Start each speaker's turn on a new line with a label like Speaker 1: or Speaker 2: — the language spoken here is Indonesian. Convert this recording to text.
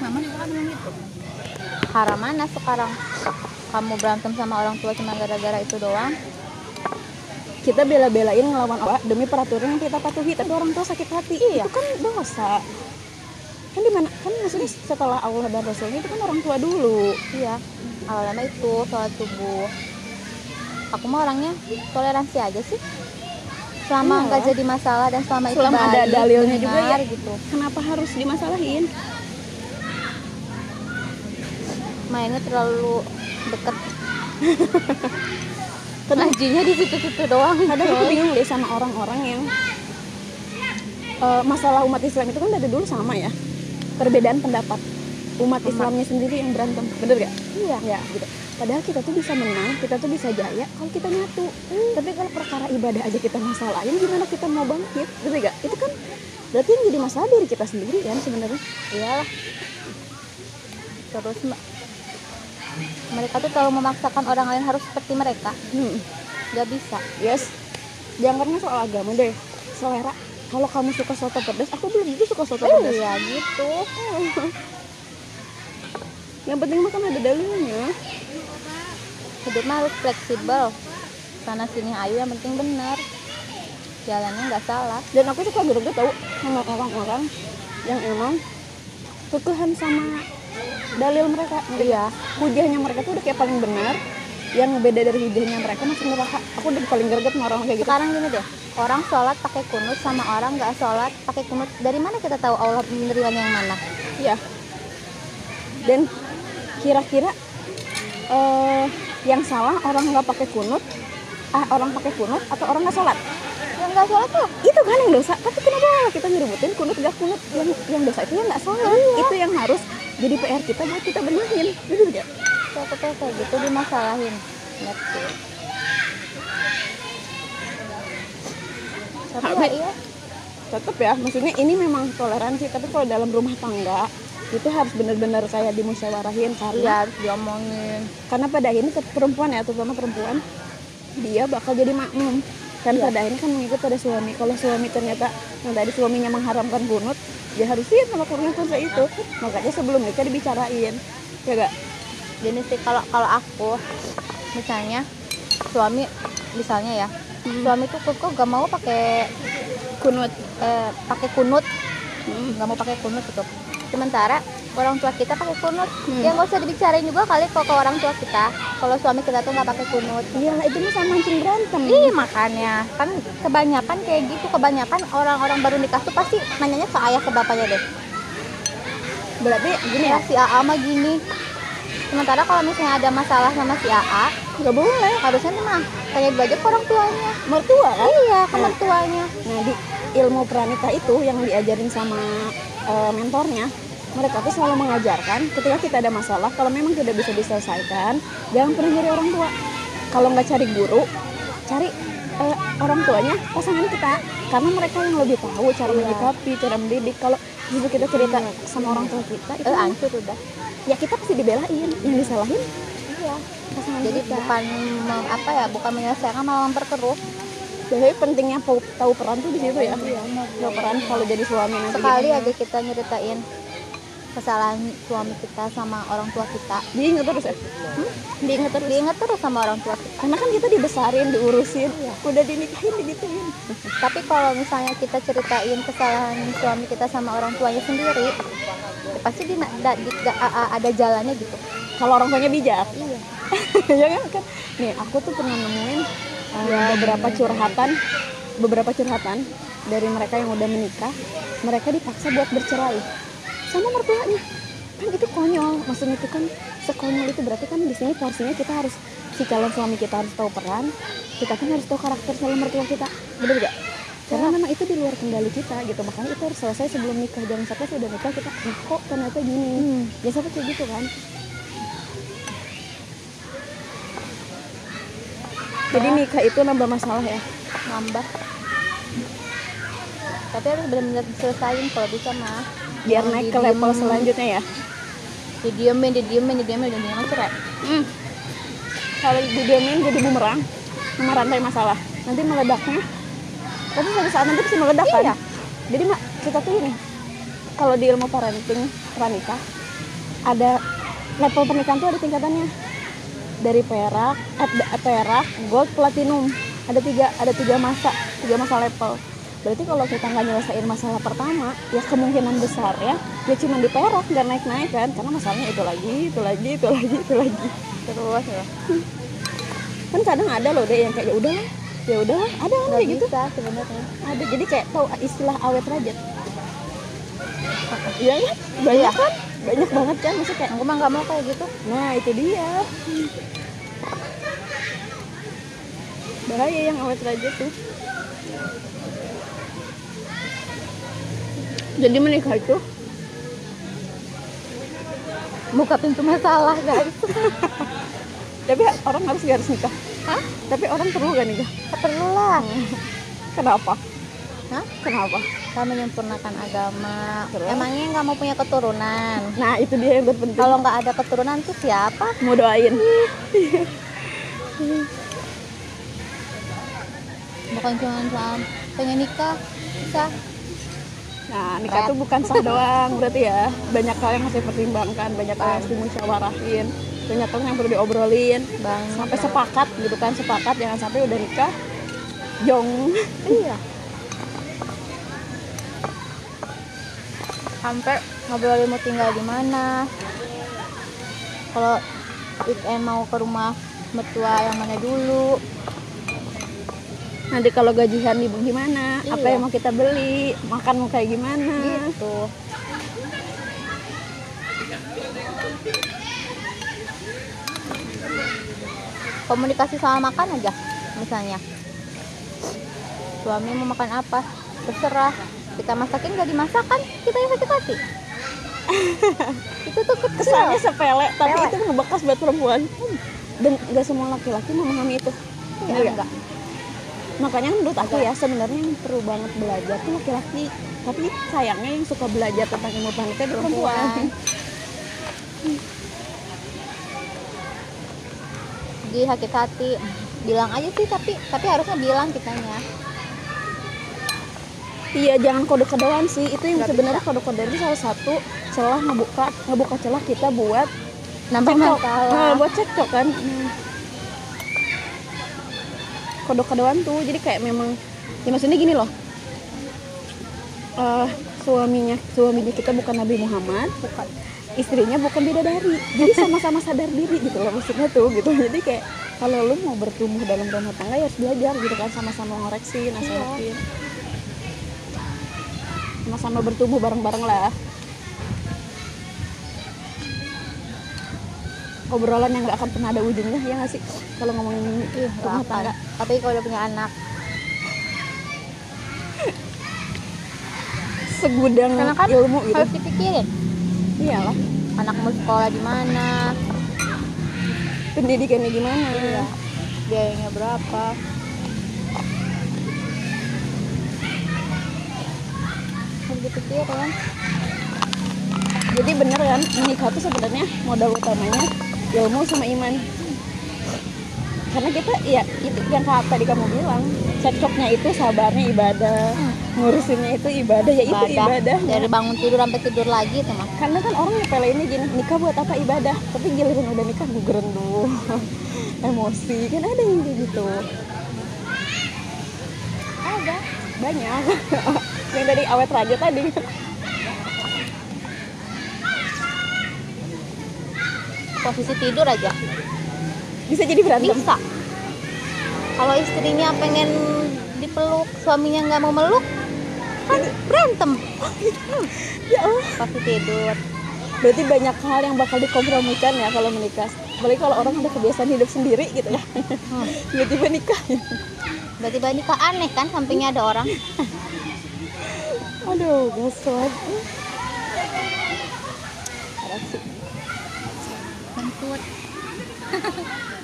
Speaker 1: mama juga kan gitu
Speaker 2: haram mana sekarang? Kamu berantem sama orang tua cuma gara-gara itu doang?
Speaker 1: Kita bela-belain ngelawan Allah demi peraturan yang kita patuhi tapi orang tua sakit hati.
Speaker 2: Iya.
Speaker 1: itu kan dosa. Kan di mana kan maksudnya setelah Allah dan Rasulnya itu kan orang tua dulu.
Speaker 2: Iya. Awalnya itu sholat subuh. Aku mah orangnya toleransi aja sih. Selama
Speaker 1: Iya.
Speaker 2: nggak jadi masalah dan selama itu
Speaker 1: Selama ada
Speaker 2: baik,
Speaker 1: dalilnya juga ya.
Speaker 2: gitu.
Speaker 1: Kenapa harus dimasalahin
Speaker 2: mainnya terlalu deket. Ngajinya di situ-situ doang
Speaker 1: kadang aku bingung deh sama orang-orang yang eh, masalah umat Islam itu kan dari dulu sama ya. Perbedaan pendapat umat Islamnya sendiri yang berantem. Bener gak?
Speaker 2: iya.
Speaker 1: Ya gitu. Padahal kita tuh bisa menang kita tuh bisa jaya kalau kita nyatu. Tapi kalau perkara ibadah aja kita masalahin gimana kita mau bangkit? Gitu gak? itu kan berarti yang jadi masalah diri kita sendiri kan sebenarnya.
Speaker 2: Iyalah. Terus me- mereka tuh terlalu memaksakan orang lain harus seperti mereka.
Speaker 1: Hmm.
Speaker 2: nggak bisa.
Speaker 1: Yes. Jangan karena soal agama deh. Selera kalau kamu suka soto pedas aku belum tentu suka soto pedas
Speaker 2: iya gitu.
Speaker 1: Yang penting mah kan ada dalilnya
Speaker 2: hidup mah harus fleksibel. Sana sini ayo yang penting benar jalannya nggak salah.
Speaker 1: Dan aku suka greget tau. Sama orang-orang yang emang kekeuhan sama dalil mereka
Speaker 2: iya
Speaker 1: hujahnya mereka tuh udah kayak paling benar yang beda dari hujahnya mereka masuk neraka aku udah paling greget sama orang kayak gitu
Speaker 2: sekarang gini deh orang sholat pakai kunut sama orang nggak sholat pakai kunut dari mana kita tahu Allah menerima yang mana
Speaker 1: Iya. Dan kira-kira eh yang salah orang nggak pakai kunut, ah orang pakai kunut atau orang nggak sholat?
Speaker 2: yang nggak sholat tuh
Speaker 1: Itu kan yang dosa. Tapi kenapa kita ngeributin kunut nggak kunut? Yang yang dosa itu yang nggak sholat. Itu yang harus jadi PR kita buat kita benahin. Gitu
Speaker 2: kayak kayak gitu dimasalahin ngerti tapi ya iya
Speaker 1: Tetap ya. Maksudnya ini memang toleransi. Tapi kalau dalam rumah tangga itu harus benar-benar kayak dimusyawarahin karena
Speaker 2: harus diomongin
Speaker 1: karena pada akhirnya perempuan ya terutama perempuan dia bakal jadi makmum kan
Speaker 2: Iya.
Speaker 1: pada akhirnya kan mengikut pada suami. Kalau suami ternyata yang tadi suaminya mengharamkan kunut dia harus siap sama kunut itu makanya sebelum nikah dibicarain. Ya gak
Speaker 2: gini sih kalau kalau aku misalnya suami misalnya ya
Speaker 1: Hmm.
Speaker 2: suami tuh kok gak mau pakai
Speaker 1: kunut.
Speaker 2: Eh, pakai kunut.
Speaker 1: Hmm.
Speaker 2: nggak mau pakai kunut gitu sementara orang tua kita pakai kunut.
Speaker 1: Hmm.
Speaker 2: ya nggak usah dibicarain juga kali kok ke orang tua kita. Kalau suami kita tuh nggak pakai kunut.
Speaker 1: Iya itu mah sama mancing berantem.
Speaker 2: Ih makanya kan kebanyakan kayak gitu kebanyakan orang-orang baru nikah tuh pasti nanyanya ke ayah ke bapaknya deh.
Speaker 1: Berarti gini
Speaker 2: ya?
Speaker 1: Ya
Speaker 2: si AA mah gini. Sementara kalau misalnya ada masalah sama si AA
Speaker 1: nggak boleh.
Speaker 2: harusnya mah tanya dulu aja ke orang tuanya.
Speaker 1: Mertua kan?
Speaker 2: Iya ke
Speaker 1: Nah.
Speaker 2: mertuanya.
Speaker 1: Nah di ilmu pranita itu yang diajarin sama eh, mentornya mereka tuh selalu mengajarkan ketika kita ada masalah kalau memang tidak bisa diselesaikan jangan pernah nyari orang tua. Kalau nggak cari guru cari eh, orang tuanya pasangan kita. Karena mereka yang lebih tahu cara
Speaker 2: Iya.
Speaker 1: menyikapi cara mendidik. Kalau justru kita cerita sama orang tua kita itu
Speaker 2: eh hancur udah.
Speaker 1: Ya kita pasti dibelain. Yang disalahin
Speaker 2: iya
Speaker 1: pasangan
Speaker 2: jadi
Speaker 1: kita.
Speaker 2: bukan apa ya bukan menyelesaikan malah memperkeruh
Speaker 1: jadi pentingnya tahu, peran tuh di situ ya. Tahu peran kalau jadi suami nanti
Speaker 2: sekali aja kita nyeritain kesalahan suami kita sama orang tua kita.
Speaker 1: Diingat terus ya?
Speaker 2: Diinget terus? Diinget terus sama orang tua kita.
Speaker 1: Karena kan kita dibesarin diurusin. Udah dinikahin digituin.
Speaker 2: Tapi kalau misalnya kita ceritain kesalahan suami kita sama orang tuanya sendiri ya pasti di, da- di- da- a- a- ada jalannya gitu.
Speaker 1: Kalau orang tuanya bijak.
Speaker 2: Iya.
Speaker 1: Ya kan? Kan? Nih aku tuh pernah nemuin uh, beberapa curhatan beberapa curhatan dari mereka yang udah menikah mereka dipaksa buat bercerai sama mertuanya. Kan itu konyol maksudnya itu kan sekonyol itu berarti kan di sini porsinya kita harus si calon suami kita harus tahu peran kita kan harus tahu karakter calon mertua kita bener gak karena memang itu di luar kendali kita gitu makanya itu harus selesai sebelum nikah jangan sampai sudah nikah kita "Ih, kok ternyata gini? Jangan sampai kayak gitu kan jadi nikah itu nambah masalah ya
Speaker 2: nambah tapi harus benar-benar diselesain kalau bisa mah
Speaker 1: biar naik ke level selanjutnya ya
Speaker 2: didiemin didiemin didiemin didiemin cerai
Speaker 1: Hmm. Kalau didiamin jadi bumerang sama rantai masalah. Nanti meledaknya. Tapi suatu saat nanti pasti meledak kan?
Speaker 2: Iya.
Speaker 1: Jadi mak kita tuh ini kalau di ilmu parenting pranikah ada level pernikahan tuh ada tingkatannya dari perak eh, perak gold platinum. Ada tiga ada tiga masa tiga masa level. Berarti kalau kita nggak nyelesain masalah pertama ya kemungkinan besar ya ya cuma di perak nggak naik naik kan. Karena masalahnya itu lagi itu lagi itu lagi itu lagi.
Speaker 2: Terus ya.
Speaker 1: Kan kadang ada loh deh yang kayak ya udah ya udah ada kan
Speaker 2: nggak
Speaker 1: kayak gitu.
Speaker 2: bisa sebenarnya.
Speaker 1: Ada jadi kayak tahu istilah awet rajat iya kan banyak kan? Banyak banget kan? Maksudnya kayak
Speaker 2: aku mah nggak mau kayak gitu.
Speaker 1: Nah itu dia. Bahaya yang awet rajat tuh. Jadi menikah itu?
Speaker 2: Buka pintu masalah guys.
Speaker 1: Tapi orang harus gak harus nikah.
Speaker 2: Hah?
Speaker 1: tapi orang perlu gak nikah?
Speaker 2: Perlu lah.
Speaker 1: Kenapa?
Speaker 2: Hah?
Speaker 1: kenapa
Speaker 2: kita menyempurnakan agama.
Speaker 1: Terus?
Speaker 2: emangnya nggak mau punya keturunan?
Speaker 1: Nah itu dia yang terpenting.
Speaker 2: Kalau nggak ada keturunan tuh siapa?
Speaker 1: Mau doain.
Speaker 2: Bukan cuma soal pengen nikah bisa.
Speaker 1: Nah, nikah tuh bukan sah doang berarti ya. Banyak hal yang harus dipertimbangkan, banyak hal yang harus dimusyawarahin, banyak hal yang perlu diobrolin.
Speaker 2: bang
Speaker 1: Sampai sepakat gitu kan, sepakat jangan sampai udah nikah jong.
Speaker 2: iya sampai ngobrolin mau tinggal di mana kalau weekend mau ke rumah mertua yang mana dulu
Speaker 1: Nanti kalau gajian ibu gimana? Apa
Speaker 2: Iya.
Speaker 1: yang mau kita beli? Makan mau kayak gimana?
Speaker 2: gitu komunikasi soal makan aja misalnya suami mau makan apa terserah kita masakin gak dimasak kan kita yang sakit hati itu tuh kecil
Speaker 1: Kesannya sepele, tapi
Speaker 2: Sepele.
Speaker 1: itu ngebekas buat perempuan. Dan nggak semua laki-laki memahami itu.
Speaker 2: Iya,
Speaker 1: Bener nggak?
Speaker 2: enggak.
Speaker 1: makanya menurut aku ya sebenarnya yang perlu banget belajar tuh laki-laki tapi sayangnya yang suka belajar tentang ilmu panitia itu perempuan
Speaker 2: Perempuan. jadi sakit hati bilang aja sih tapi tapi harusnya bilang kitanya
Speaker 1: iya jangan kode-kodean sih. Itu yang sebenarnya kode-kodean itu salah satu celah ngebuka ngebuka celah kita buat
Speaker 2: nambah masalah
Speaker 1: Nah, buat cekcok kan? Kode-kodean tuh jadi kayak memang ya maksudnya gini loh. Eh, suaminya suaminya kita bukan Nabi Muhammad bukan. Istrinya bukan bidadari. Jadi sama-sama sadar diri gitu loh maksudnya tuh gitu. Jadi kayak kalau lu mau bertumbuh dalam rumah tangga ya harus belajar gitu kan sama-sama ngoreksi nasihatin sama-sama bertumbuh bareng-bareng lah obrolan yang nggak akan pernah ada ujungnya ya nggak sih? Kalau ngomongin
Speaker 2: Ih,
Speaker 1: rumah tangga
Speaker 2: tapi kalau udah punya anak.
Speaker 1: Segudang
Speaker 2: karena kan
Speaker 1: ilmu gitu.
Speaker 2: harus dipikirin.
Speaker 1: Iyalah.
Speaker 2: Anak mau sekolah di mana?
Speaker 1: Pendidikannya gimana
Speaker 2: Iya. biayanya berapa harus dipikirin
Speaker 1: jadi bener kan menikah tuh sebenarnya modal utamanya ilmu sama iman. Karena kita ya itu yang tadi kamu bilang cekcoknya itu sabarnya ibadah ngurusinnya itu ibadah ya itu ibadah.
Speaker 2: dari bangun tidur sampai tidur lagi mah
Speaker 1: karena kan orang nyepeleinnya gini nikah buat apa ibadah? Tapi giliran udah nikah guguran dulu. Emosi kan ada yang kayak gitu.
Speaker 2: Ada.
Speaker 1: Banyak yang tadi awet raja tadi.
Speaker 2: Posisi tidur aja.
Speaker 1: Bisa jadi berantem.
Speaker 2: Bisa. Kalau istrinya pengen dipeluk suaminya nggak mau meluk kan berantem.
Speaker 1: Ya Allah.
Speaker 2: Pasti tidur.
Speaker 1: Berarti banyak hal yang bakal dikompromikan ya kalau menikah. Apalagi kalau orang udah kebiasaan hidup sendiri gitu ya.
Speaker 2: Hmm.
Speaker 1: tiba-tiba nikah.
Speaker 2: Berarti nikah aneh kan sampingnya ada orang
Speaker 1: Olha o gostoso. Parece.
Speaker 2: Cantor.